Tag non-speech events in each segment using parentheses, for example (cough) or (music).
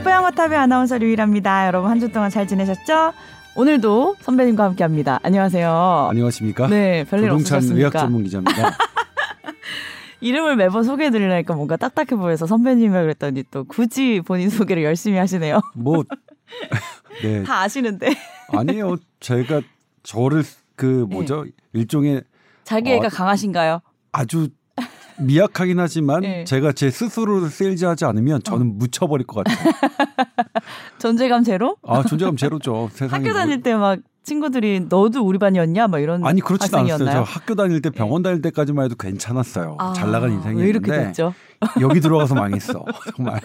안녕하세요. 뽀양거탑의 아나운서 류일합니다. 여러분 한 주 동안 잘 지내셨죠? 오늘도 선배님과 함께합니다. 안녕하세요. 안녕하십니까? 네, 별일 없으셨습니까? 의학 전문 기자입니다. (laughs) 이름을 매번 소개해드리려니까 뭔가 딱딱해 보여서 선배님이라 그랬더니 또 굳이 본인 소개를 열심히 하시네요. 뭐 (laughs) 네. 다 아시는데 아니에요. 제가 저를 그 뭐죠? 일종의 자기애가 어, 강하신가요? 아주 미약하긴 하지만 네. 제가 제 스스로를 세일즈하지 않으면 저는 묻혀버릴 것 같아요. (laughs) 존재감 제로? 아 존재감 제로죠. (laughs) 세상에. 학교 뭐- 다닐 때 막 친구들이 너도 우리 반이었냐? 막 이런 아니 그렇지는 않았어요. 저 학교 다닐 때 병원 다닐 때까지만 해도 괜찮았어요. 아, 잘 나간 왜 인생이었는데 이렇게 됐죠? (laughs) 여기 들어가서 망했어. 정말. 아유,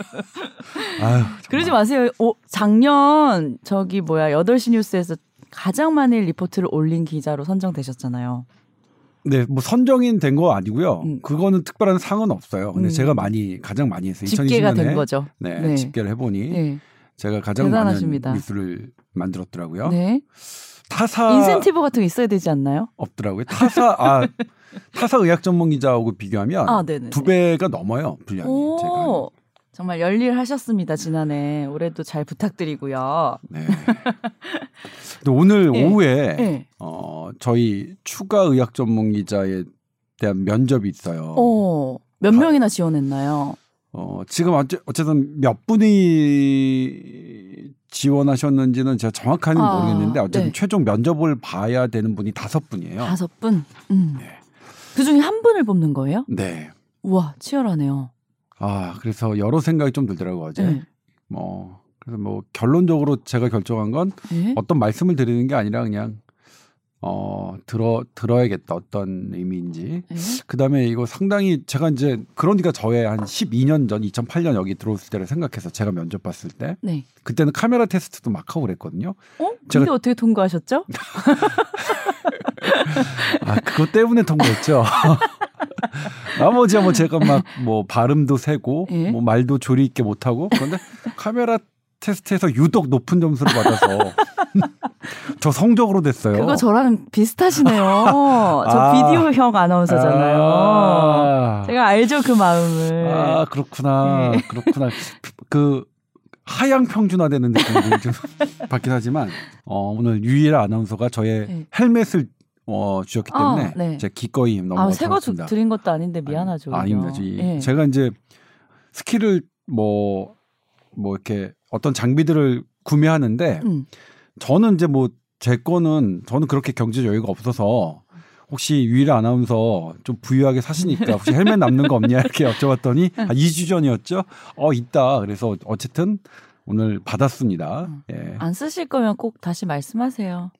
정말. 그러지 마세요. 오, 작년 저기 뭐야 8시 뉴스에서 가장 많은 리포트를 올린 기자로 선정되셨잖아요. 네, 뭐 선정인 된 거 아니고요. 음. 그거는 특별한 상은 없어요. 근데 음. 제가 많이 가장 많이 했어요. 집계가 2020년에 된 거죠. 네, 네. 집계를 해보니 네. 제가 가장 대단하십니다. 많은 뉴스를 만들었더라고요. 네. 타사 인센티브 같은 게 있어야 되지 않나요? 없더라고요. 타사 아 (laughs) 타사 의학 전문 기자하고 비교하면 아. 두 배가 넘어요 분량이 제가. 오. 정말 열일하셨습니다 지난해 올해도 잘 부탁드리고요. 네. (laughs) 근데 오늘 네. 오후에 네. 어 저희 추가 의학 전문 기자에 대한 면접이 있어요. 어, 몇 가- 명이나 지원했나요? 어, 지금 어째, 어쨌든 몇 분이 지원하셨는지는 제가 정확하게는 아, 모르겠는데 어쨌든 네. 최종 면접을 봐야 되는 분이 다섯 분이에요. 다섯 분. 음. 네. 그 중에 한 분을 뽑는 거예요? 네. 우와 치열하네요. 아, 그래서 여러 생각이 좀 들더라고요, 어제. 네. 뭐, 그래서 뭐, 결론적으로 제가 결정한 건 네. 어떤 말씀을 드리는 게 아니라 그냥, 어, 들어, 들어야겠다. 어떤 의미인지. 네. 그 다음에 이거 상당히 제가 이제, 그러니까 저의 한 12년 전, 2008년 여기 들어왔을 때를 생각해서 제가 면접 봤을 때, 네. 그때는 카메라 테스트도 막 하고 그랬거든요. 어? 근데 어떻게 통과하셨죠? (laughs) 아, 그것 때문에 통과했죠. (laughs) (laughs) 나머지야 뭐 제가 막 뭐 발음도 세고 예? 뭐 말도 조리 있게 못 하고 그런데 카메라 테스트에서 유독 높은 점수를 받아서 (laughs) 저 성적으로 됐어요. 그거 저랑 비슷하시네요. (laughs) 저 아. 비디오형 아나운서잖아요. 아, 제가 알죠 그 마음을. 아, 그렇구나. 예. 그렇구나. 그 하향 평준화되는 느낌이 좀 받긴 하지만 어, 오늘 유일 아나운서가 저의 네. 헬멧을 어, 주셨기 아, 때문에 네. 제가 기꺼이 너무 아, 새거. 드린 것도 아닌데 미안하죠. 아니. 아닙니다. 지- 예. 제가 이제 스킬을 뭐, 뭐 이렇게 어떤 장비들을 구매하는데 음. 저는 이제 뭐 제 거는 저는 그렇게 경제 여유가 없어서 혹시 유일 아나운서 좀 부유하게 사시니까 혹시 헬멧 남는 거 없냐 이렇게 여쭤봤더니 아, 2주 전이었죠. 어 있다. 그래서 어쨌든 오늘 받았습니다. 예. 안 쓰실 거면 꼭 다시 말씀하세요.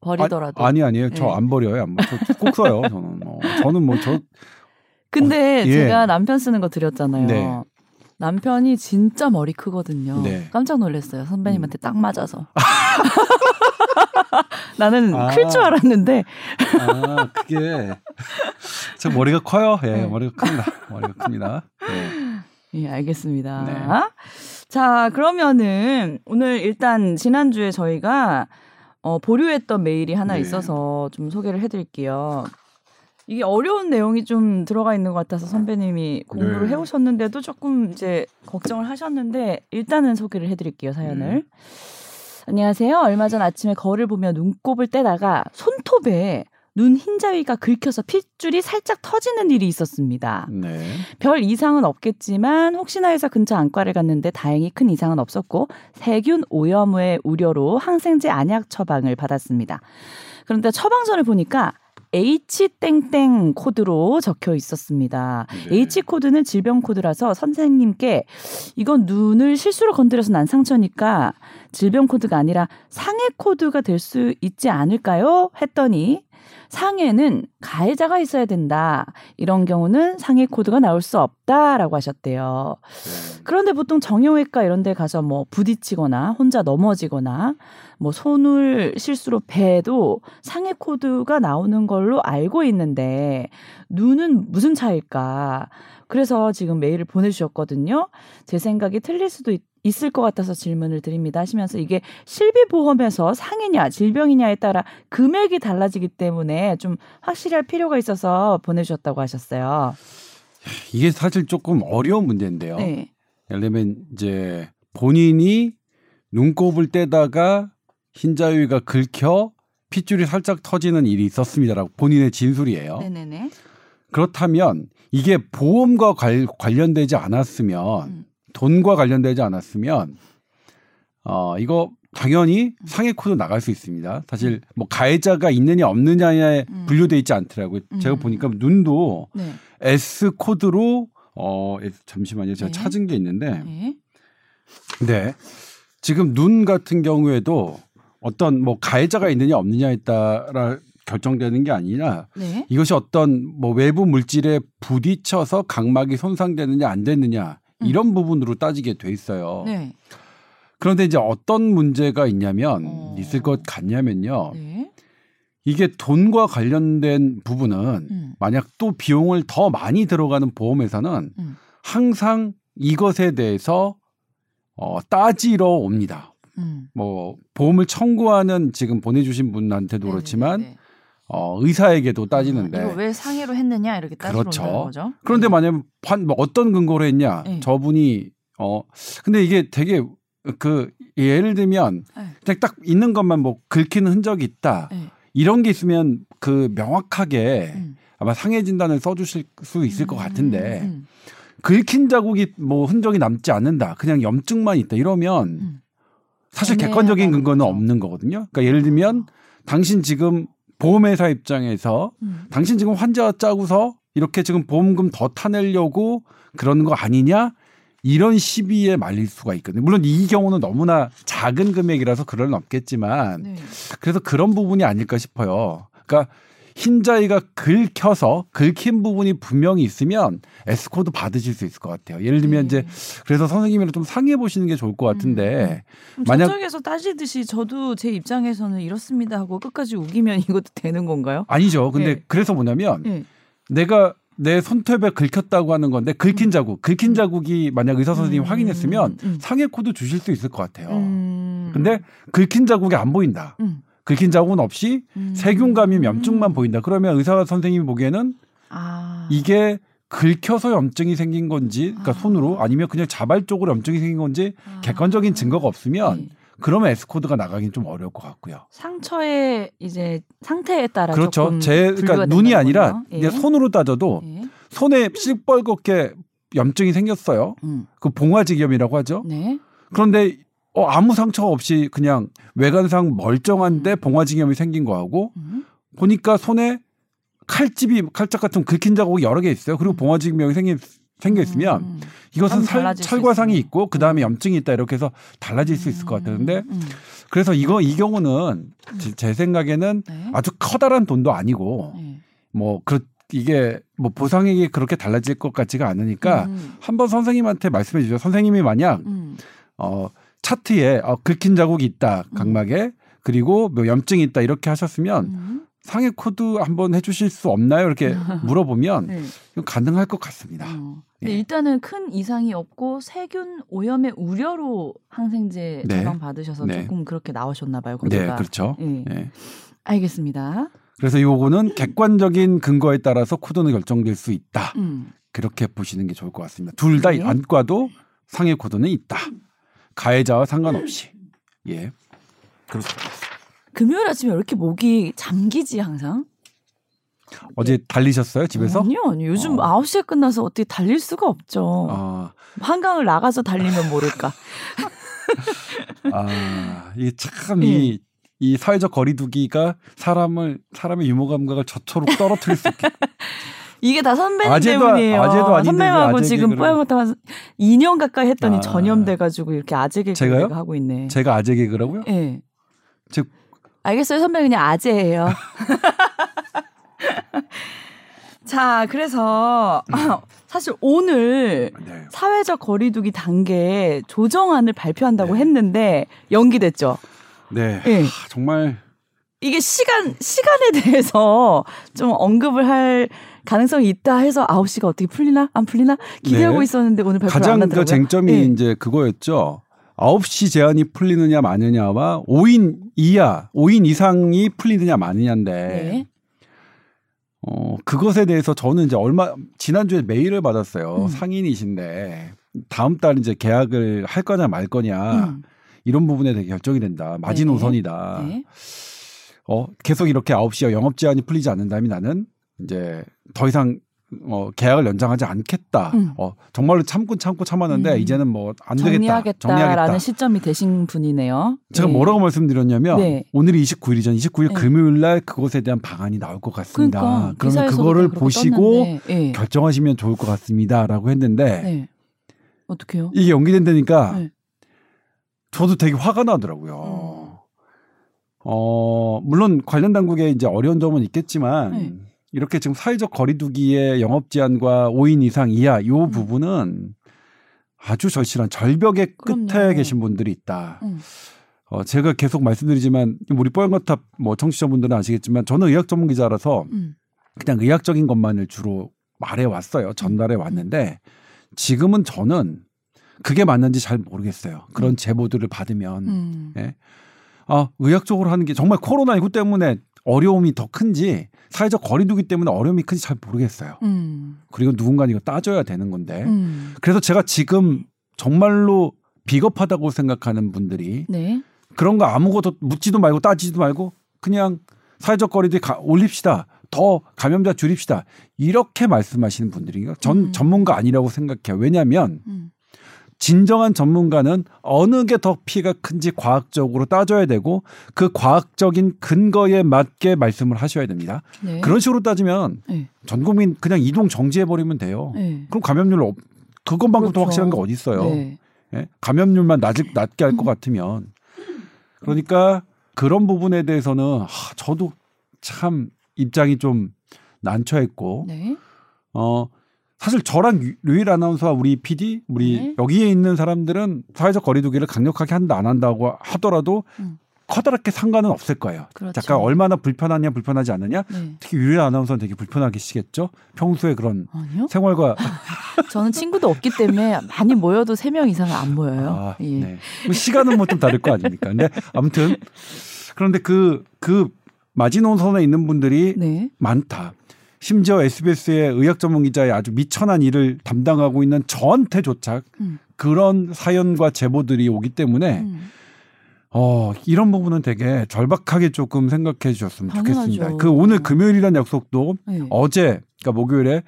버리더라도. 아, 아니 아니에요. 저 예. 안 버려요. 안 버려. 저꼭 써요. 저는 뭐 저는 뭐저 근데 어, 예. 제가 남편 쓰는 거 드렸잖아요. 네. 남편이 진짜 머리 크거든요. 네. 깜짝 놀랐어요. 선배님한테 딱 맞아서. (laughs) 나는 아. 클줄 알았는데 아, 그게 제 머리가 커요. 예, 네. 머리가 큽니다. 머리가 큽니다. 예. 예, 알겠습니다. 네. 자, 그러면은 오늘 일단 지난주에 저희가 어, 보류했던 메일이 하나 네. 있어서 좀 소개를 해드릴게요. 이게 어려운 내용이 좀 들어가 있는 것 같아서 선배님이 공부를 네. 해오셨는데도 조금 이제 걱정을 하셨는데 일단은 소개를 해드릴게요 사연을. 네. 안녕하세요. 얼마 전 아침에 거울을 보며 눈곱을 떼다가 손톱에 눈 흰자위가 긁혀서 핏줄이 살짝 터지는 일이 있었습니다. 네. 별 이상은 없겠지만 혹시나 해서 근처 안과를 갔는데 다행히 큰 이상은 없었고 세균 오염의 우려로 항생제 안약 처방을 받았습니다. 그런데 처방전을 보니까 H 땡땡 코드로 적혀 있었습니다. 네. H 코드는 질병 코드라서 선생님께 이건 눈을 실수로 건드려서 난 상처니까 질병 코드가 아니라 상해 코드가 될 수 있지 않을까요? 했더니 상해는 가해자가 있어야 된다. 이런 경우는 상해 코드가 나올 수 없다라고 하셨대요. 네. 그런데 보통 정형외과 이런 데 가서 뭐 부딪히거나 혼자 넘어지거나 뭐 손을 실수로 베도 상해 코드가 나오는 걸로 알고 있는데 눈은 무슨 차일까? 그래서 지금 메일을 보내주셨거든요. 제 생각이 틀릴 수도 있, 있을 것 같아서 질문을 드립니다 하시면서 이게 실비보험에서 상해냐 질병이냐에 따라 금액이 달라지기 때문에 좀 확실히 할 필요가 있어서 보내주셨다고 하셨어요. 이게 사실 조금 어려운 문제인데요. 네. 예를 들면 이제 본인이 눈곱을 떼다가 흰자위가 긁혀 핏줄이 살짝 터지는 일이 있었습니다라고 본인의 진술이에요. 네네네. 그렇다면 이게 보험과 관, 관련되지 않았으면 음. 돈과 관련되지 않았으면 어 이거 당연히 상해 코드 나갈 수 있습니다. 사실 뭐 가해자가 있느냐 없느냐에 음. 분류돼 있지 않더라고요. 제가 음. 보니까 눈도 네. S 코드로 어 S- 잠시만요. 제가 네. 찾은 게 있는데 네. 네. 지금 눈 같은 경우에도 어떤 뭐 가해자가 있느냐 없느냐에 따라 결정되는 게 아니라 네. 이것이 어떤 뭐 외부 물질에 부딪혀서 각막이 손상되느냐 안 되느냐 음. 이런 부분으로 따지게 돼 있어요. 네. 그런데 이제 어떤 문제가 있냐면 어. 있을 것 같냐면요. 네. 이게 돈과 관련된 부분은 음. 만약 또 비용을 더 많이 들어가는 보험회사는 음. 항상 이것에 대해서 어, 따지러 옵니다. 음. 뭐 보험을 청구하는 지금 보내주신 분한테도 네네네네. 그렇지만 어, 의사에게도 따지는데 아, 이거 왜 상해로 했느냐 이렇게 따지러 그렇죠. 거죠. 그런데 네. 만약 판, 뭐 어떤 근거로 했냐 네. 저분이 어 근데 이게 되게 그 예를 들면 네. 그냥 딱 있는 것만 뭐 긁히는 흔적이 있다 네. 이런 게 있으면 그 명확하게 음. 아마 상해 진단을 써주실 수 있을 것 같은데 음. 긁힌 자국이 뭐 흔적이 남지 않는다 그냥 염증만 있다 이러면 음. 사실 객관적인 근거는. 없는 거거든요. 그러니까 예를 들면 당신 지금 보험회사 입장에서 음. 당신 지금 환자 짜고서 이렇게 지금 보험금 더 타내려고 그러는 거 아니냐? 이런 시비에 말릴 수가 있거든요. 물론 이 경우는 너무나 작은 금액이라서 그럴 는 없겠지만 네. 그래서 그런 부분이 아닐까 싶어요. 그러니까 흰자위가 긁혀서 긁힌 부분이 분명히 있으면 S코드 받으실 수 있을 것 같아요. 예를 들면 네. 이제 그래서 선생님이랑 좀 상의해 보시는 게 좋을 것 같은데 그럼 만약- 저쪽에서 따지듯이 저도 제 입장에서는 이렇습니다 하고 끝까지 우기면 (laughs) 이것도 되는 건가요? 아니죠. 근데 네. 그래서 뭐냐면 네. 내가 내 손톱에 긁혔다고 하는 건데 긁힌 자국, 긁힌 자국이 만약 의사 선생님이 음, 확인했으면 음. 상해 코드 주실 수 있을 것 같아요. 음. 근데 긁힌 자국이 안 보인다. 음. 긁힌 자국은 없이 음. 세균감이 염증만 보인다. 그러면 의사 선생님이 보기에는 아. 이게 긁혀서 염증이 생긴 건지, 그러니까 아. 손으로 아니면 그냥 자발적으로 염증이 생긴 건지 아. 객관적인 증거가 없으면 네. 그러면 S 코드가 나가긴 좀 어려울 것 같고요. 상처의 이제 상태에 따라 그렇죠. 제 그러니까 눈이 아니라 예. 손으로 따져도 예. 손에 시뻘겋게 염증이 생겼어요. 음. 그 봉화지겸이라고 하죠. 네. 그런데 어, 아무 상처 없이 그냥 외관상 멀쩡한데 음. 봉화지겸이 생긴 거하고 음. 보니까 손에 칼집이 칼짝 같은 긁힌 자국이 여러 개 있어요. 그리고 봉화지겸이 생긴 생겨 있으면 음. 이것은 좀 살, 있어요. 있고 그 다음에 염증이 있다 이렇게 해서 달라질 수 있을 것. 근데 음. 그래서 이거 이 경우는 제, 제 생각에는 네. 아주 커다란 돈도 아니고 네. 뭐 그 이게 뭐 보상액이 그렇게 달라질 것 같지가 않으니까 음. 한번 선생님한테 말씀해 주죠. 선생님이 만약 음. 어 차트에 어, 긁힌 자국이 있다 각막에 그리고 뭐 염증이 있다 이렇게 하셨으면 음. 상해 코드 한번 해주실 수 없나요? 이렇게 (laughs) 물어보면 네. 가능할 것 같습니다. 어. 예. 일단은 큰 이상이 없고 세균 오염의 우려로 항생제 네. 처방 받으셔서 네. 조금 그렇게 나오셨나 봐요. 네, 거기가. 그렇죠. 예. 예. 알겠습니다. 그래서 요거는 객관적인 근거에 따라서 코드는 결정될 수 있다. 음. 그렇게 보시는 게 좋을 것 같습니다. 둘다 네. 안과도 상해 코드는 있다. 가해자와 상관없이. 예. 그렇습니다. 금요일 아침에 왜 이렇게 목이 잠기지 항상? 어제 달리셨어요 집에서? 아니요, 아니요. 요즘 어. 9시에 끝나서 어떻게 달릴 수가 없죠. 아, 한강을 나가서 달리면 모를까. (laughs) 아 이게 참 예. 이이 사회적 거리두기가 사람을 사람의 유머 감각을 저토록 떨어뜨릴 수 있게. (laughs) 이게 다 선배님 아재도- 때문이에요. 아재도 아닌데 왜 선배님하고 아재 지금 뽀얀거탑 한 2년 가까이 했더니 아. 전염돼가지고 이렇게 아재 개그? 를 하고 있네. 제가 아재 개그라고요? 예. 즉 알겠어요. 선배 그냥 아재예요. (laughs) 자, 그래서 (clears throat) 사실 오늘 네. 사회적 거리두기 단계 조정안을 발표한다고 네. 했는데 연기됐죠. 네. 예. 하, 정말 이게 시간 시간에 (laughs) 대해서 좀 언급을 할 가능성이 있다 해서 9시가 어떻게 풀리나 안 풀리나 기대하고 네. 있었는데 오늘 발표 안 가장. 그 쟁점이 예. 이제 그거였죠. 9시 제한이 풀리느냐 마느냐와 5인 이하, 5인 이상이 풀리느냐 마느냐인데 네. 어, 그것에 대해서 저는 이제 얼마 지난주에 메일을 받았어요. 음. 상인이신데 다음 달 이제 계약을 할 거냐 말 거냐 음. 이런 부분에 대해 결정이 된다. 마지노선이다. 네. 어, 계속 이렇게 9시에 영업 제한이 풀리지 않는다면 나는 이제 더 이상 어, 계약을 연장하지 않겠다. 음. 어, 정말로 참고 참고 참았는데 음. 이제는 뭐 안 되겠다. 정리하겠다라는 정리하겠다. 시점이 되신 분이네요. 제가 네. 뭐라고 말씀드렸냐면 네. 오늘이 29일이전 29일 네. 금요일 날 그것에 대한 방안이 나올 것 같습니다. 그러니까 그러면 그거를 보시고 네. 결정하시면 좋을 것 같습니다라고 했는데 네. 어떻게요? 이게 연기된다니까 네. 저도 되게 화가 나더라고요. 음. 어, 물론 관련 당국에 이제 어려운 점은 있겠지만 네. 이렇게 지금 사회적 거리두기의 영업 제한과 5인 이상 이하 요 음. 부분은 아주 절실한 절벽의 끝에 그럼요. 계신 분들이 있다. 음. 어, 제가 계속 말씀드리지만 우리 뽀얀거탑 뭐 청취자분들은 아시겠지만 저는 의학 전문 기자라서 음. 그냥 의학적인 것만을 주로 말해 왔어요. 전달해 왔는데 지금은 저는 그게 맞는지 잘 모르겠어요. 그런 음. 제보들을 받으면 음. 예. 아, 의학적으로 하는 게 정말 코로나19 때문에 어려움이 더 큰지 사회적 거리두기 때문에 어려움이 큰지 잘 모르겠어요. 음. 그리고 누군가 이거 따져야 되는 건데. 음. 그래서 제가 지금 정말로 비겁하다고 생각하는 분들이 네. 그런 거 아무것도 묻지도 말고 따지지도 말고 그냥 사회적 거리두기 가- 올립시다. 더 감염자 줄입시다. 이렇게 말씀하시는 분들이 전 음. 전문가 아니라고 생각해요. 왜냐하면 음. 진정한 전문가는 어느 게 더 피가 큰지 과학적으로 따져야 되고 그 과학적인 근거에 맞게 말씀을 하셔야 됩니다. 네. 그런 식으로 따지면 네. 전 국민 그냥 이동 정지해 버리면 돼요. 네. 그럼 감염률 없 그것만큼 더 그렇죠. 확실한 게 어디 있어요? 네. 예? 감염률만 낮을, 낮게 할 것 같으면 그러니까 그런 부분에 대해서는 하, 저도 참 입장이 좀 난처했고 네. 어 사실 저랑 유- 류일 아나운서와 우리 PD 우리 네. 여기에 있는 사람들은 사회적 거리두기를 강력하게 한다 안 한다고 하더라도 음. 커다랗게 상관은 없을 거예요. 그렇죠. 잠깐 얼마나 불편하냐 불편하지 않느냐 네. 특히 유일 아나운서는 되게 불편하시겠죠. 평소에 그런 아니요. 생활과 (laughs) 저는 친구도 없기 때문에 많이 모여도 세 명 이상은 안 모여요. 아, 예. 네. 뭐 시간은 뭐 좀 다를 거 아닙니까? 근데 아무튼 그런데 그, 그 마지노선에 있는 분들이 네. 많다. 심지어 SBS의 의학 전문 기자의 아주 미천한 일을 담당하고 있는 저한테조차 음. 그런 사연과 제보들이 오기 때문에 음. 어, 이런 부분은 되게 절박하게 조금 생각해 주셨으면 당연하죠. 좋겠습니다. 그 오늘 금요일이라는 약속도 네. 어제 그러니까 목요일에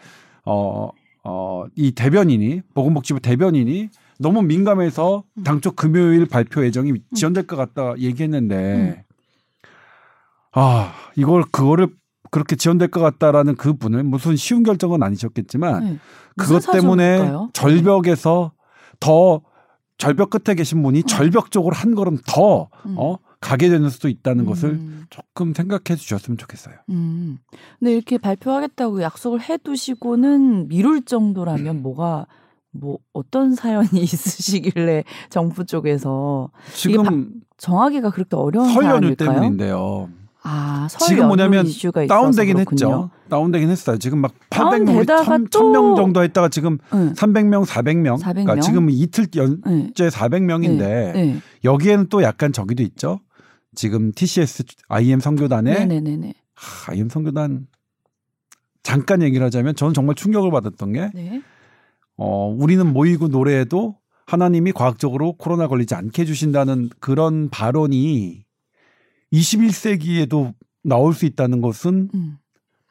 어, 어, 이 대변인이 보건복지부 대변인이 너무 민감해서 음. 당초 금요일 발표 예정이 지연될 것 같다 얘기했는데 음. 아 이걸 그거를 그렇게 지연될 것 같다라는 그 분을 무슨 쉬운 결정은 아니셨겠지만 네. 그것 때문에 사정일까요? 절벽에서 더 절벽 끝에 계신 분이 절벽 쪽으로 한 걸음 더 음. 어, 가게 되는 수도 있다는 것을 음. 조금 생각해 주셨으면 좋겠어요. 음. 근데 이렇게 발표하겠다고 약속을 해 두시고는 미룰 정도라면 뭐가 뭐 어떤 사연이 (laughs) 있으시길래 정부 쪽에서 지금 정하기가 그렇게 어려운 설 연휴? 때문인데요. 아, 설 지금 뭐냐면 다운되긴 그렇군요. 했죠. 다운되긴 했어요. 지금 막 800명, 다운되다가 1000, 또- 1000명 정도 했다가 지금 네. 300명, 400명. 400 그러니까 명? 지금 이틀 연째 네. 400명인데 네. 여기에는 또 약간 저기도 있죠. 지금 TCS IM 선교단에 네, 네, 네, 네. 하, IM 선교단 잠깐 얘기를 하자면 저는 정말 충격을 받았던 게 네. 어, 우리는 모이고 노래해도 하나님이 과학적으로 코로나 걸리지 않게 해주신다는 그런 발언이 21세기에도 나올 수 있다는 것은 음.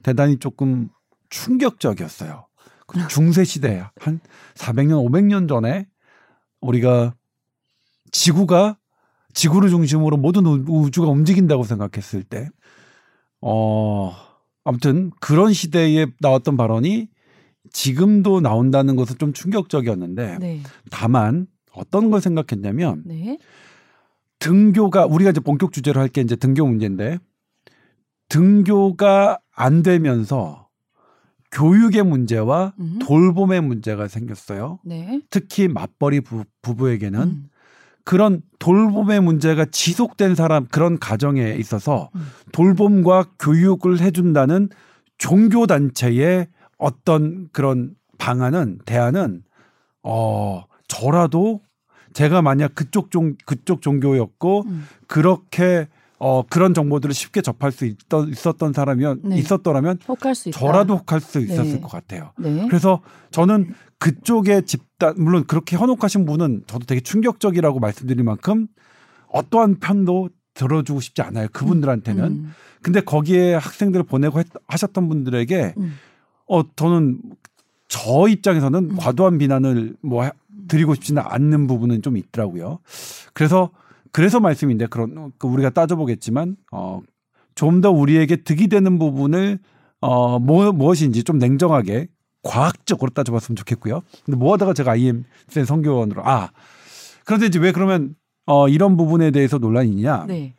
대단히 조금 충격적이었어요. 그 중세 시대 한 400년, 500년 전에 우리가 지구가 지구를 중심으로 모든 우- 우주가 움직인다고 생각했을 때, 어, 아무튼 그런 시대에 나왔던 발언이 지금도 나온다는 것은 좀 충격적이었는데, 네. 다만 어떤 걸 생각했냐면 네. 등교가 우리가 이제 본격 주제로 할 게 이제 등교 문제인데 등교가 안 되면서 교육의 문제와 음. 돌봄의 문제가 생겼어요. 네. 특히 맞벌이 부, 부부에게는 음. 그런 돌봄의 문제가 지속된 사람 그런 가정에 있어서 음. 돌봄과 교육을 해준다는 종교 단체의 어떤 그런 방안은 대안은 어 저라도 제가 만약 그쪽 종 그쪽 종교였고 음. 그렇게 어, 그런 정보들을 쉽게 접할 수 있던, 있었던 사람이면 네. 있었더라면 혹할 수 있다. 저라도 혹할 수 있었을 네. 것 같아요. 네. 그래서 저는 그쪽의 집단 물론 그렇게 현혹하신 분은 저도 되게 충격적이라고 말씀드릴 만큼 어떠한 편도 들어주고 싶지 않아요. 그분들한테는. 음. 근데 거기에 학생들을 보내고 했- 하셨던 분들에게 음. 어 저는 저 입장에서는 음. 과도한 비난을 뭐 하- 드리고 싶지는 않는 부분은 좀 있더라고요. 그래서 그래서 말씀인데 그런 그 우리가 따져보겠지만 어 좀 더 우리에게 득이 되는 부분을 어 뭐, 무엇인지 좀 냉정하게 과학적으로 따져봤으면 좋겠고요. 근데 뭐 하다가 제가 IMC 선교원으로 아 그런데 이제 왜 그러면 어 이런 부분에 대해서 논란이냐? 네.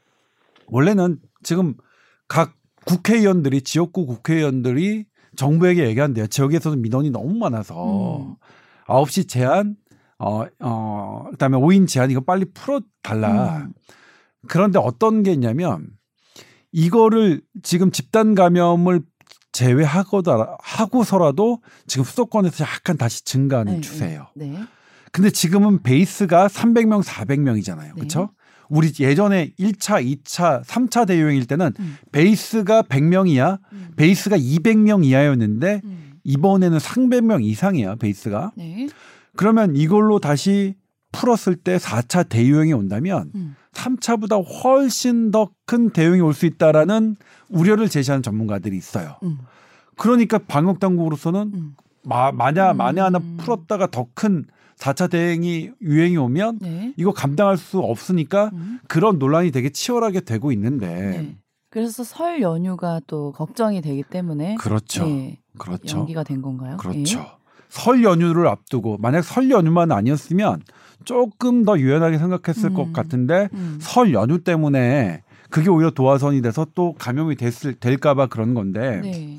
원래는 지금 각 국회의원들이 지역구 국회의원들이 정부에게 얘기한대요. 지역에서도 민원이 너무 많아서 음. 아홉 시 제한 어, 어, 그다음에 5인 제한 이거 빨리 풀어 달라. 음. 그런데 어떤 게 있냐면 이거를 지금 집단 감염을 제외하고다 하고서라도 지금 수도권에서 약간 다시 증가하는 네, 추세예요. 네. 근데 지금은 베이스가 300명, 400명이잖아요. 네. 그렇죠? 우리 예전에 1차, 2차, 3차 대유행일 때는 음. 베이스가 100명 이야. 음. 베이스가 200명 이하였는데 음. 이번에는 300명 이상이야, 베이스가. 네. 그러면 이걸로 다시 풀었을 때 4차 대유행이 온다면 음. 3차보다 훨씬 더 큰 대유행이 올 수 있다라는 우려를 제시하는 전문가들이 있어요. 음. 그러니까 방역 당국으로서는 음. 마, 만약 음. 만에 하나 풀었다가 더 큰 4차 대행이 유행이 오면 네. 이거 감당할 수 없으니까 음. 그런 논란이 되게 치열하게 되고 있는데 네. 그래서 설 연휴가 또 걱정이 되기 때문에 그렇죠. 네. 그렇죠. 연기가 된 건가요? 그렇죠. 예. 설 연휴를 앞두고 만약 설 연휴만 아니었으면 조금 더 유연하게 생각했을 음. 것 같은데 음. 설 연휴 때문에 그게 오히려 도화선이 돼서 또 감염이 됐을 될까봐 그런 건데 네.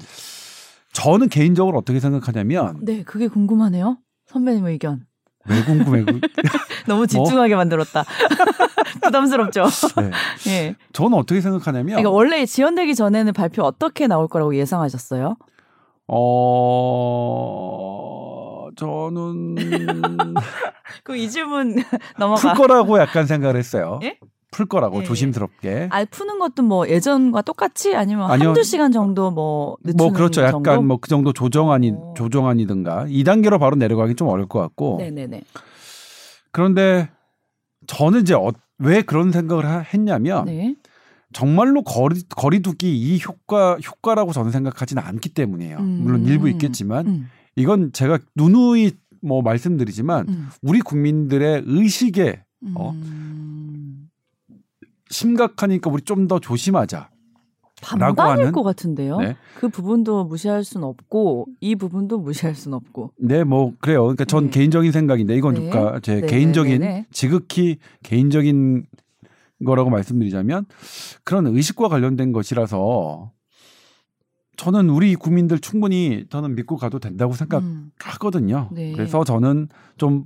저는 개인적으로 어떻게 생각하냐면 네, 그게 궁금하네요. 선배님 의견. 왜 궁금해? 그- (laughs) 너무 집중하게 만들었다. (laughs) 부담스럽죠. 네. 예. 저는 어떻게 생각하냐면 그러니까 원래 지연되기 전에는 발표 어떻게 나올 거라고 예상하셨어요? 어 저는 (laughs) 그이 질문 (laughs) 풀 넘어가. 거라고 약간 생각을 했어요. 예? 풀 거라고 예, 조심스럽게. 아 푸는 것도 뭐 예전과 똑같이 아니면 아니요. 한두 시간 정도 뭐 늦추는 뭐 그렇죠. 약간 정도? 뭐그 정도 조정안이 오. 조정안이든가 2단계로 바로 내려가기 좀 어려울 것 같고. 네네네. 그런데 저는 이제 어- 왜 그런 생각을 하- 했냐면 네. 정말로 거리 거리두기 이 효과 효과라고 저는 생각하지는 않기 때문이에요. 음. 물론 일부 있겠지만 음. 이건 제가 누누이 뭐 말씀드리지만 음. 우리 국민들의 의식에 어? 음. 심각하니까 우리 좀 더 조심하자. 라고 반반일 하는- 것 같은데요. 네. 그 부분도 무시할 순 없고 이 부분도 무시할 순 없고. 네, 뭐 그래요. 그러니까 전 네. 개인적인 생각인데 이건 네. 그러니까 제 네, 개인적인 네, 네. 지극히 개인적인 거라고 말씀드리자면 그런 의식과 관련된 것이라서 저는 우리 국민들 충분히 저는 믿고 가도 된다고 음. 생각하거든요. 네. 그래서 저는 좀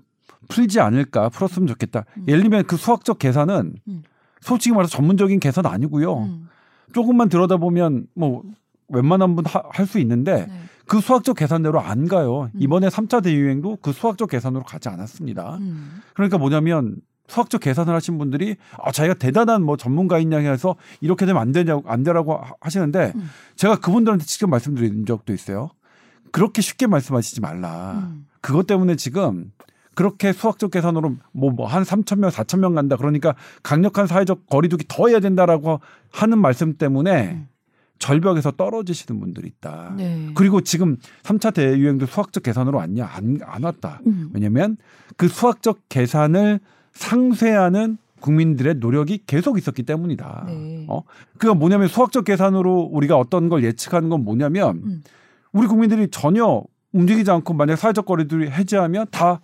풀지 않을까 풀었으면 좋겠다. 음. 예를 들면 그 수학적 계산은 음. 솔직히 말해서 전문적인 계산 아니고요. 음. 조금만 들여다보면 뭐 웬만한 분 할 수 있는데 네. 그 수학적 계산대로 안 가요. 음. 이번에 3차 대유행도 그 수학적 계산으로 가지 않았습니다. 음. 그러니까 뭐냐면 수학적 계산을 하신 분들이 아, 자기가 대단한 뭐 전문가인 양 해서 이렇게 되면 안 되냐고 안 되라고 하- 하시는데 음. 제가 그분들한테 직접 말씀드린 적도 있어요. 그렇게 쉽게 말씀하시지 말라. 음. 그것 때문에 지금 그렇게 수학적 계산으로 뭐한 3천 명, 4천 명 간다. 그러니까 강력한 사회적 거리두기 더 해야 된다라고 하는 말씀 때문에 음. 절벽에서 떨어지시는 분들이 있다. 네. 그리고 지금 3차 대유행도 수학적 계산으로 왔냐? 안, 안 왔다. 음. 왜냐면 그 수학적 계산을 상쇄하는 국민들의 노력이 계속 있었기 때문이다. 네. 어? 그가 뭐냐면 수학적 계산으로 우리가 어떤 걸 예측하는 건 뭐냐면 음. 우리 국민들이 전혀 움직이지 않고 만약 사회적 거리두기 해제하면 다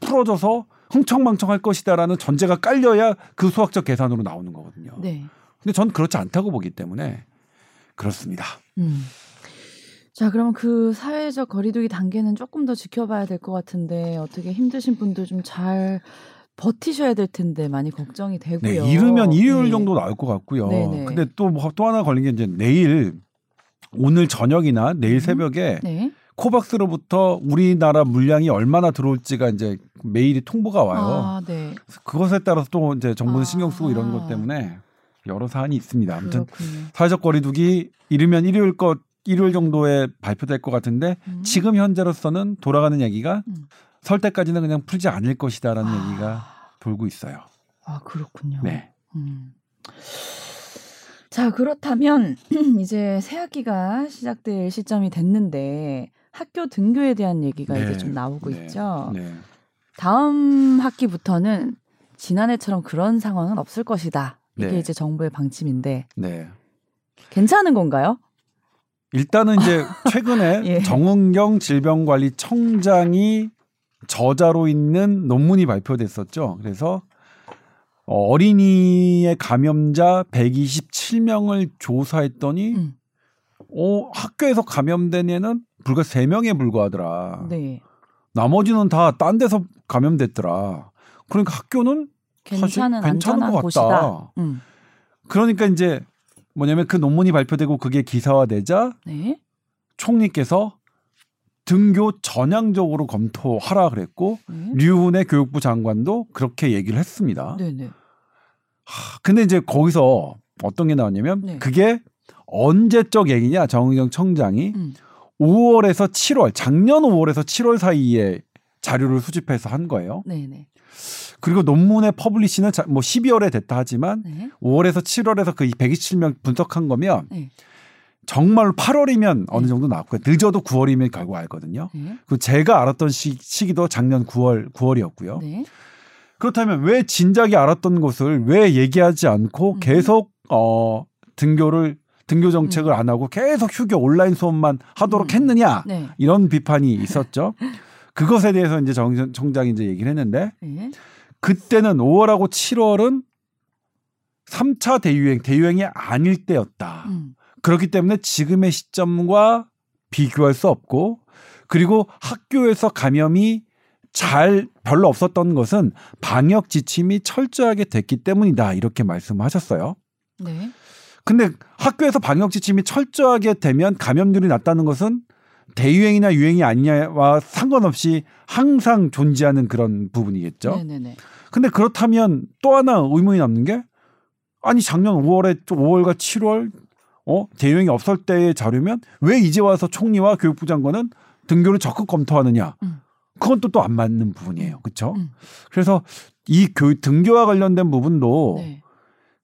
풀어져서 흥청망청할 것이다라는 전제가 깔려야 그 수학적 계산으로 나오는 거거든요. 네. 근데 전 그렇지 않다고 보기 때문에 그렇습니다. 음. 자, 그럼 그 사회적 거리두기 단계는 조금 더 지켜봐야 될 것 같은데 어떻게 힘드신 분들 좀 잘 버티셔야 될 텐데 많이 걱정이 되고요. 네, 이르면 일요일 네. 정도 나올 것 같고요. 네네. 근데 또또 하나 걸린 게 이제 내일 오늘 저녁이나 내일 음. 새벽에 네. 코박스로부터 우리나라 물량이 얼마나 들어올지가 이제 매일이 통보가 와요. 아, 네. 그것에 따라서 또 이제 정부는 아. 신경 쓰고 이런 것 때문에 여러 사안이 있습니다. 아무튼 그렇군요. 사회적 거리두기 이르면 일요일 것 일요일 정도에 발표될 것 같은데 음. 지금 현재로서는 돌아가는 얘기가 음. 설 때까지는 그냥 풀지 않을 것이다라는 아. 얘기가 돌고 있어요. 아 그렇군요. 네. 음. 자 그렇다면 (clears throat) 이제 새 학기가 시작될 시점이 됐는데 학교 등교에 대한 얘기가 네. 이제 좀 나오고 네. 있죠. 네. 다음 학기부터는 지난해처럼 그런 상황은 없을 것이다. 이게 네. 이제 정부의 방침인데 네. 괜찮은 건가요? 일단은 이제 (laughs) 최근에 예. 정은경 질병관리청장이 저자로 있는 논문이 발표됐었죠. 그래서 어, 어린이의 감염자 127명을 조사했더니 음. 어, 학교에서 감염된 애는 불과 3명에 불과하더라. 네. 나머지는 다 딴 데서 감염됐더라. 그러니까 학교는 괜찮은 사실 괜찮은 것. 같다. 음. 그러니까 이제 뭐냐면 그 논문이 발표되고 그게 기사화되자 네. 총리께서 등교 전향적으로 검토하라 그랬고 네. 류훈의 교육부 장관도 그렇게 얘기를 했습니다. 네네. 하, 근데 이제 거기서 어떤 게 나왔냐면 네. 그게 언제적 얘기냐 정은경 청장이 음. 5월에서 7월 작년 5월에서 7월 사이에 자료를 수집해서 한 거예요. 네네. 그리고 논문의 publish는 자- 뭐 12월에 됐다 하지만 네. 5월에서 7월에서 그 127명 분석한 거면 네. 정말로 8월이면 어느 네. 정도 나왔고요. 늦어도 9월이면 결국 알거든요. 네. 그 제가 알았던 시, 시기도 작년 9월 9월이었고요. 네. 그렇다면 왜 진작에 알았던 것을 왜 얘기하지 않고 음. 계속 어 등교를 등교 정책을 안 하고 계속 휴교 온라인 수업만 하도록 음. 했느냐 네. 이런 비판이 있었죠. 그것에 대해서 이제 정 청장이 이제 얘기를 했는데 네. 그때는 5월하고 7월은 3차 대유행 대유행이 아닐 때였다. 음. 그렇기 때문에 지금의 시점과 비교할 수 없고 그리고 학교에서 감염이 잘 별로 없었던 것은 방역 지침이 철저하게 됐기 때문이다 이렇게 말씀하셨어요. 네. 근데 학교에서 방역 지침이 철저하게 되면 감염률이 낮다는 것은 대유행이나 유행이 아니냐와 상관없이 항상 존재하는 그런 부분이겠죠. 네네네. 근데 그렇다면 또 하나 의문이 남는 게 아니 작년 5월에 5월과 7월 어 대유행이 없을 때의 자료면 왜 이제 와서 총리와 교육부 장관은 등교를 적극 검토하느냐? 음. 그건 또 또 안 맞는 부분이에요. 그렇죠? 음. 그래서 이 교육 등교와 관련된 부분도 네.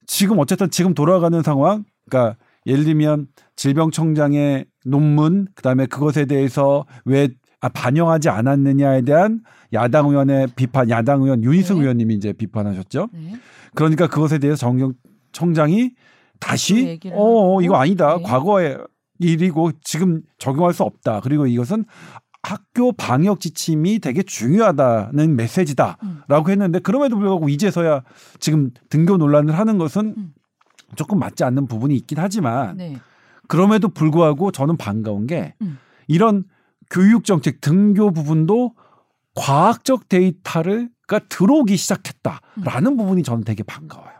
지금 어쨌든 지금 돌아가는 상황, 그러니까 예를 들면 질병청장의 논문, 그다음에 그것에 대해서 왜 아, 반영하지 않았느냐에 대한 야당 의원의 비판, 야당 의원 윤희숙 네. 의원님이 이제 비판하셨죠. 네. 그러니까 그것에 대해서 정경 청장이 또 다시 어, 어 이거 아니다. 네. 과거의 일이고 지금 적용할 수 없다. 그리고 이것은 학교 방역 지침이 되게 중요하다는 메시지다라고 음. 했는데 그럼에도 불구하고 이제서야 지금 등교 논란을 하는 것은 음. 조금 맞지 않는 부분이 있긴 하지만 네. 그럼에도 불구하고 저는 반가운 게 음. 이런 교육 정책 등교 부분도 과학적 데이터를 가 들어오기 시작했다라는 부분이 저는 되게 반가워요.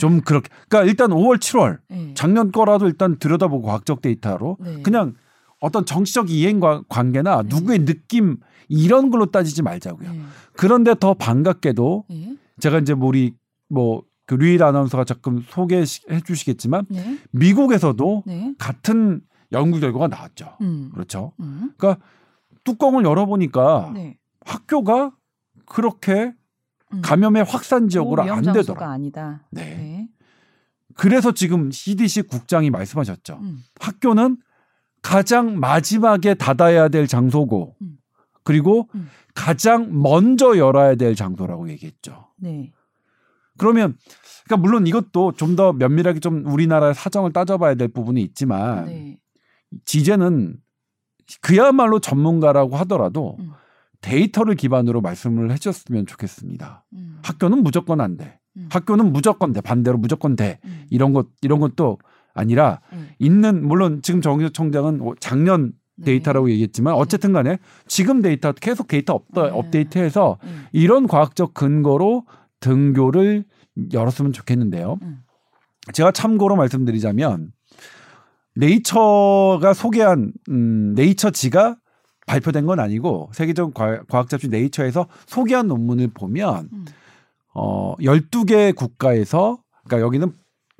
좀 그렇게 그러니까 일단 5월 7월 네. 작년 거라도 일단 들여다보고 과학적 데이터로 네. 그냥 어떤 정치적 이행 관- 관계나 네. 누구의 느낌 이런 걸로 따지지 말자고요. 네. 그런데 더 반갑게도 네. 제가 이제 뭐 우리 뭐 그 류일 아나운서가 조금 소개해 주시겠지만 네. 미국에서도 네. 같은 연구 결과가 나왔죠. 음. 그렇죠. 음. 그러니까 뚜껑을 열어보니까 네. 학교가 그렇게 음. 감염의 확산 지역으로 안 되더라. 아니다. 네. 네. 그래서 지금 CDC 국장이 말씀하셨죠. 음. 학교는 가장 마지막에 닫아야 될 장소고 음. 그리고 음. 가장 먼저 열어야 될 장소라고 얘기했죠. 네. 그러면 그러니까 물론 이것도 좀 더 면밀하게 좀 우리나라의 사정을 따져봐야 될 부분이 있지만 네. 이제는 그야말로 전문가라고 하더라도 음. 데이터를 기반으로 말씀을 해줬으면 좋겠습니다. 음. 학교는 무조건 안 돼. 음. 학교는 무조건 돼. 반대로 무조건 돼. 음. 이런 것 이런 것도 아니라 네. 있는 물론 지금 정의조 총장은 작년 네. 데이터라고 얘기했지만 어쨌든 간에 지금 데이터 계속 데이터 업더, 네. 업데이트해서 네. 이런 과학적 근거로 등교를 열었으면 좋겠는데요. 음. 제가 참고로 말씀드리자면 네이처가 소개한 음, 네이처지가 발표된 건 아니고 세계적 과- 과학 잡지 네이처에서 소개한 논문을 보면 음. 어 12개 국가에서 그러니까 여기는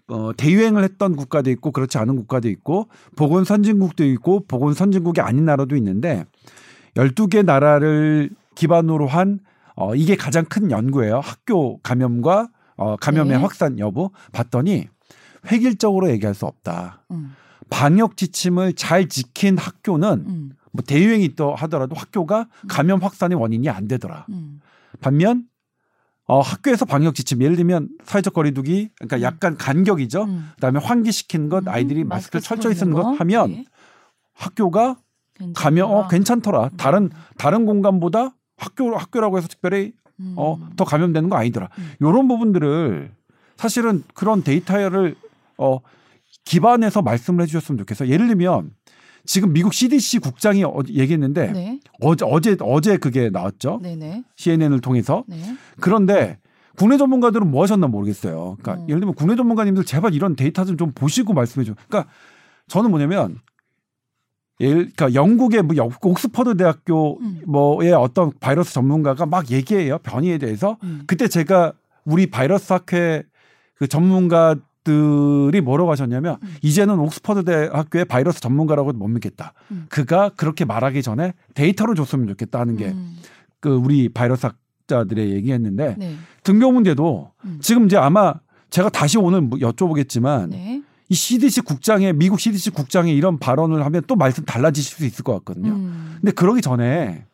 어, 대유행을 했던 국가도 있고 그렇지 않은 국가도 있고 보건 선진국도 있고 보건 선진국이 아닌 나라도 있는데 12개 나라를 기반으로 한 어, 이게 가장 큰 연구예요. 학교 감염과 어, 감염의 네. 확산 여부 봤더니 획일적으로 얘기할 수 없다. 음, 방역 지침을 잘 지킨 학교는 음, 뭐 대유행이 있더 하더라도 학교가 감염 확산의 원인이 안 되더라. 음, 반면 어, 학교에서 방역 지침 예를 들면 사회적 거리두기 그러니까 음. 약간 간격이죠. 음. 그다음에 환기시키는 것 음, 아이들이 마스크 마스크를 철저히 쓰는 것 거. 하면 네. 학교가 가면 어 괜찮더라. 음. 다른 다른 공간보다 학교 학교라고 해서 특별히 음. 어 더 감염되는 거 아니더라. 음. 요런 부분들을 사실은 그런 데이터를 어 기반해서 말씀을 해 주셨으면 좋겠어요. 예를 들면 지금 미국 CDC 국장이 어, 얘기했는데 네, 어제 어제 어제 그게 나왔죠. 네, 네, CNN을 통해서 네. 그런데 국내 전문가들은 뭐 하셨나 모르겠어요. 그러니까 음. 예를 들면 국내 전문가님들 제발 이런 데이터 좀 좀 보시고 말씀해 줘. 그러니까 저는 뭐냐면 예를 그러니까 영국의 뭐 역- 옥스퍼드 대학교 음. 뭐의 어떤 바이러스 전문가가 막 얘기해요 변이에 대해서 음. 그때 제가 우리 바이러스 학회 그 전문가 들이 뭐라고 하셨냐면 음. 이제는 옥스퍼드 대학교의 바이러스 전문가라고 못 믿겠다. 음. 그가 그렇게 말하기 전에 데이터로 줬으면 좋겠다 하는 게그 음. 우리 바이러스 학자들의 얘기했는데 네, 등교 문제도 음. 지금 이제 아마 제가 다시 오늘 뭐 여쭤보겠지만 네. 이 CDC 국장의 미국 CDC 국장의 이런 발언을 하면 또 말씀 달라지실 수 있을 것 같거든요. 음. 근데 그러기 전에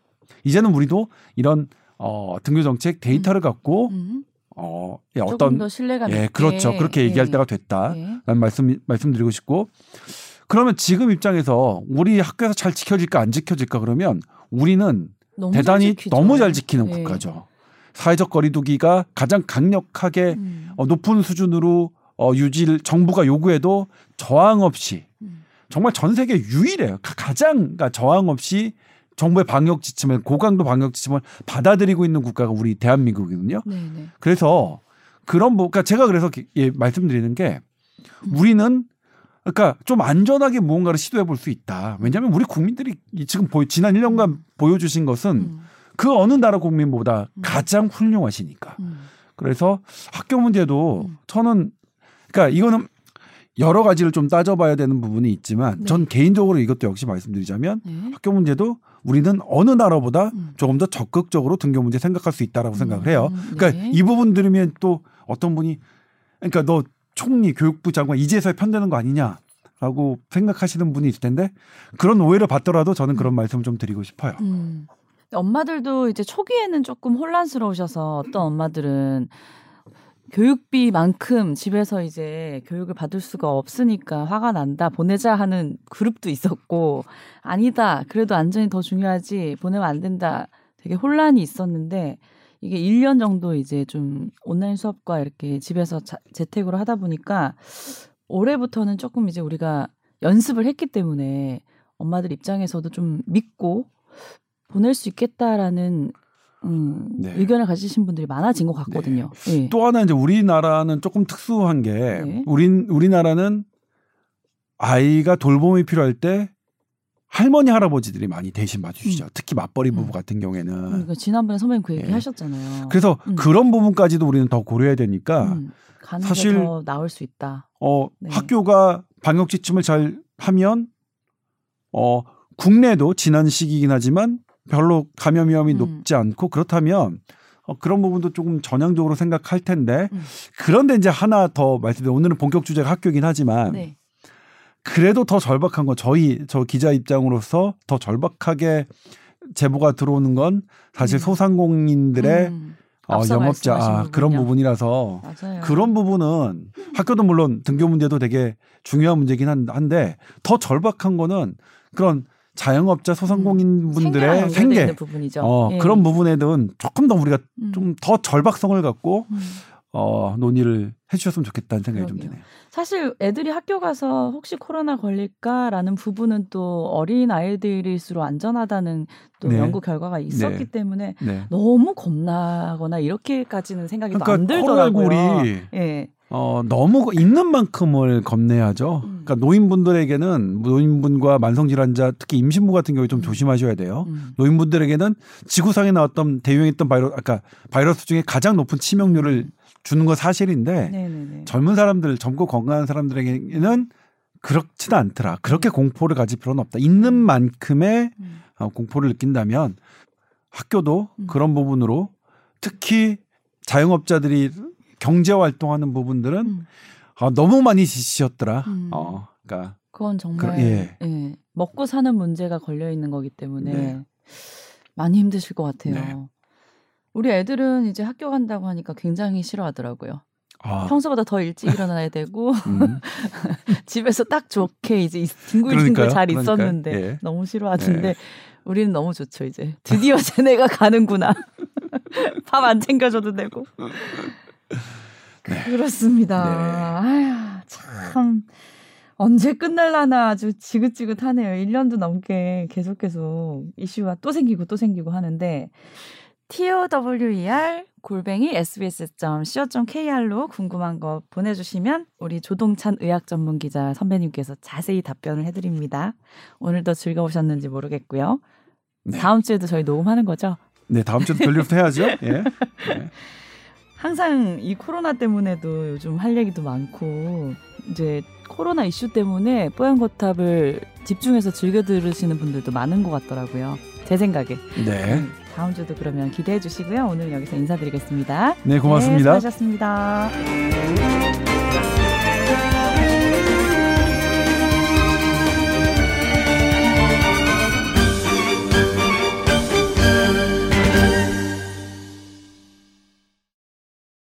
이제는 우리도 이런 어 등교 정책 데이터를 갖고 음. 어 예, 어떤 더 신뢰감 예 있게. 그렇죠 그렇게 얘기할 예. 때가 됐다라는 예. 말씀 말씀드리고 싶고 그러면 지금 입장에서 우리 학교에서 잘 지켜질까 안 지켜질까 그러면 우리는 너무 잘 대단히 지키죠. 너무 잘 지키는 예. 국가죠. 사회적 거리두기가 가장 강력하게 음. 어, 높은 수준으로 어, 유지를 정부가 요구해도 저항 없이 음. 정말 전 세계 유일해요. 가- 가장 그러니까 저항 없이 정부의 방역 지침을 고강도 방역 지침을 받아들이고 있는 국가가 우리 대한민국이거든요. 네, 네. 그래서 그런 부, 그러니까 제가 그래서 기- 예, 말씀드리는 게 우리는 그러니까 좀 안전하게 무언가를 시도해 볼 수 있다. 왜냐하면 우리 국민들이 이 지금 보여, 지난 1년간 보여주신 것은 음. 그 어느 나라 국민보다 음. 가장 훌륭하시니까. 음. 그래서 학교 문제도 음. 저는 그러니까 이거는 여러 가지를 좀 따져봐야 되는 부분이 있지만 네. 전 개인적으로 이것도 역시 말씀드리자면 네. 학교 문제도 우리는 어느 나라보다 음. 조금 더 적극적으로 등교 문제 생각할 수 있다라고 생각을 해요. 음, 그러니까 네. 이 부분 들으면 또 어떤 분이 그러니까 너 총리 교육부 장관 이제서야 편되는 거 아니냐 라고 생각하시는 분이 있을 텐데 그런 오해를 받더라도 저는 그런 말씀을 좀 드리고 싶어요. 음. 엄마들도 이제 초기에는 조금 혼란스러우셔서 어떤 엄마들은 교육비만큼 집에서 이제 교육을 받을 수가 없으니까 화가 난다 보내자 하는 그룹도 있었고 아니다 그래도 안전이 더 중요하지 보내면 안 된다. 되게 혼란이 있었는데 이게 1년 정도 이제 좀 온라인 수업과 이렇게 집에서 자, 재택으로 하다 보니까 올해부터는 조금 이제 우리가 연습을 했기 때문에 엄마들 입장에서도 좀 믿고 보낼 수 있겠다라는 음, 네. 의견을 가지신 분들이 많아진 것 같거든요. 예. 또 하나 이제 우리나라는 조금 특수한 게 네. 우린 우리나라는 아이가 돌봄이 필요할 때 할머니 할아버지들이 많이 대신 봐주시죠. 특히 맞벌이 부부 음. 같은 경우에는 그러니까 지난번에 선배님 그 얘기 예. 하셨잖아요. 그래서 음. 그런 부분까지도 우리는 더 고려해야 되니까 음, 사실- 게더 나을 수 있다. 어 네. 학교가 방역 지침을 잘 하면 어 국내도 지난 시기이긴 하지만 별로 감염 위험이 음. 높지 않고 그렇다면 어, 그런 부분도 조금 전향적으로 생각할 텐데 음. 그런데 이제 하나 더 말씀드려 오늘은 본격 주제가 학교이긴 하지만 네. 그래도 더 절박한 건 저희 저 기자 입장으로서 더 절박하게 제보가 들어오는 건 사실 음. 소상공인들의 음, 어, 영업자 아, 그런. 부분이라서 맞아요. 그런 부분은 학교도 물론 등교 문제도 되게 중요한 문제긴 한- 한데 더 절박한 거는 그런 자영업자 소상공인 생계랑 분들의 연결돼 생계 부분이죠. 어, 예. 그런 부분에는 조금 더 우리가 음. 좀더 절박성을 갖고 음. 어, 논의를 해주셨으면 좋겠다는 생각이 좀 그러게요. 드네요. 사실 애들이 학교 가서 혹시 코로나 걸릴까라는 부분은 또 어린 아이들일수록 안전하다는 또 네. 연구 결과가 있었기 네. 때문에 네. 너무 겁나거나 이렇게까지는 생각이 또 그러니까 안 들더라고요. 코로나19이 예. 어, 너무 있는 만큼을 겁내야죠. 음. 그러니까 노인분들에게는 노인분과 만성질환자 특히 임신부 같은 경우에 좀 음. 조심하셔야 돼요. 음. 노인분들에게는 지구상에 나왔던 대유행했던 바이러스 아까 바이러스 중에 가장 높은 치명률을 주는 건 사실인데 네네네. 젊은 사람들 젊고 건강한 사람들에게는 그렇지는 않더라. 그렇게 공포를 가질 필요는 없다. 있는 만큼의 음. 어, 공포를 느낀다면 학교도 음. 그런 부분으로 특히 자영업자들이 경제 활동하는 부분들은 음. 아, 너무 많이 지치셨더라. 음. 어, 그러니까 그건 정말 그- 예. 예, 먹고 사는 문제가 걸려 있는 거기 때문에 네. 많이 힘드실 것 같아요. 네. 우리 애들은 이제 학교 간다고 하니까 굉장히 싫어하더라고요. 아, 평소보다 더 일찍 일어나야 되고 (laughs) 음, (laughs) 집에서 딱 좋게 이제 있- 뒹굴뒹굴. 잘 그러니까요. 있었는데 예. 너무 싫어하던데 네. 우리는 너무 좋죠 이제 드디어 (laughs) 쟤네가 가는구나 밥 안 챙겨줘도 되고 그렇습니다 네. 아휴 참 언제 끝날라나 아주 지긋지긋하네요 1년도 넘게 계속 계속 이슈가 또 생기고 또 생기고 하는데 TOWER 골뱅이 sbs.co.kr로 궁금한 거 보내주시면 우리 조동찬 의학 전문 기자 선배님께서 자세히 답변을 해드립니다. 오늘도 즐거우셨는지 모르겠고요. 네. 다음 주에도 저희 녹음하는 거죠? 네 다음 주도 별일부터 해야죠. (laughs) 예. 항상 이 코로나 때문에도 요즘 할 얘기도 많고 이제 코로나 이슈 때문에 뽀얀거탑을 집중해서 즐겨 들으시는 분들도 많은 것 같더라고요. 제 생각에. 네. 음, 다음 주도 그러면 기대해 주시고요. 오늘 여기서 인사드리겠습니다. 네, 고맙습니다. 네, 수고하셨습니다.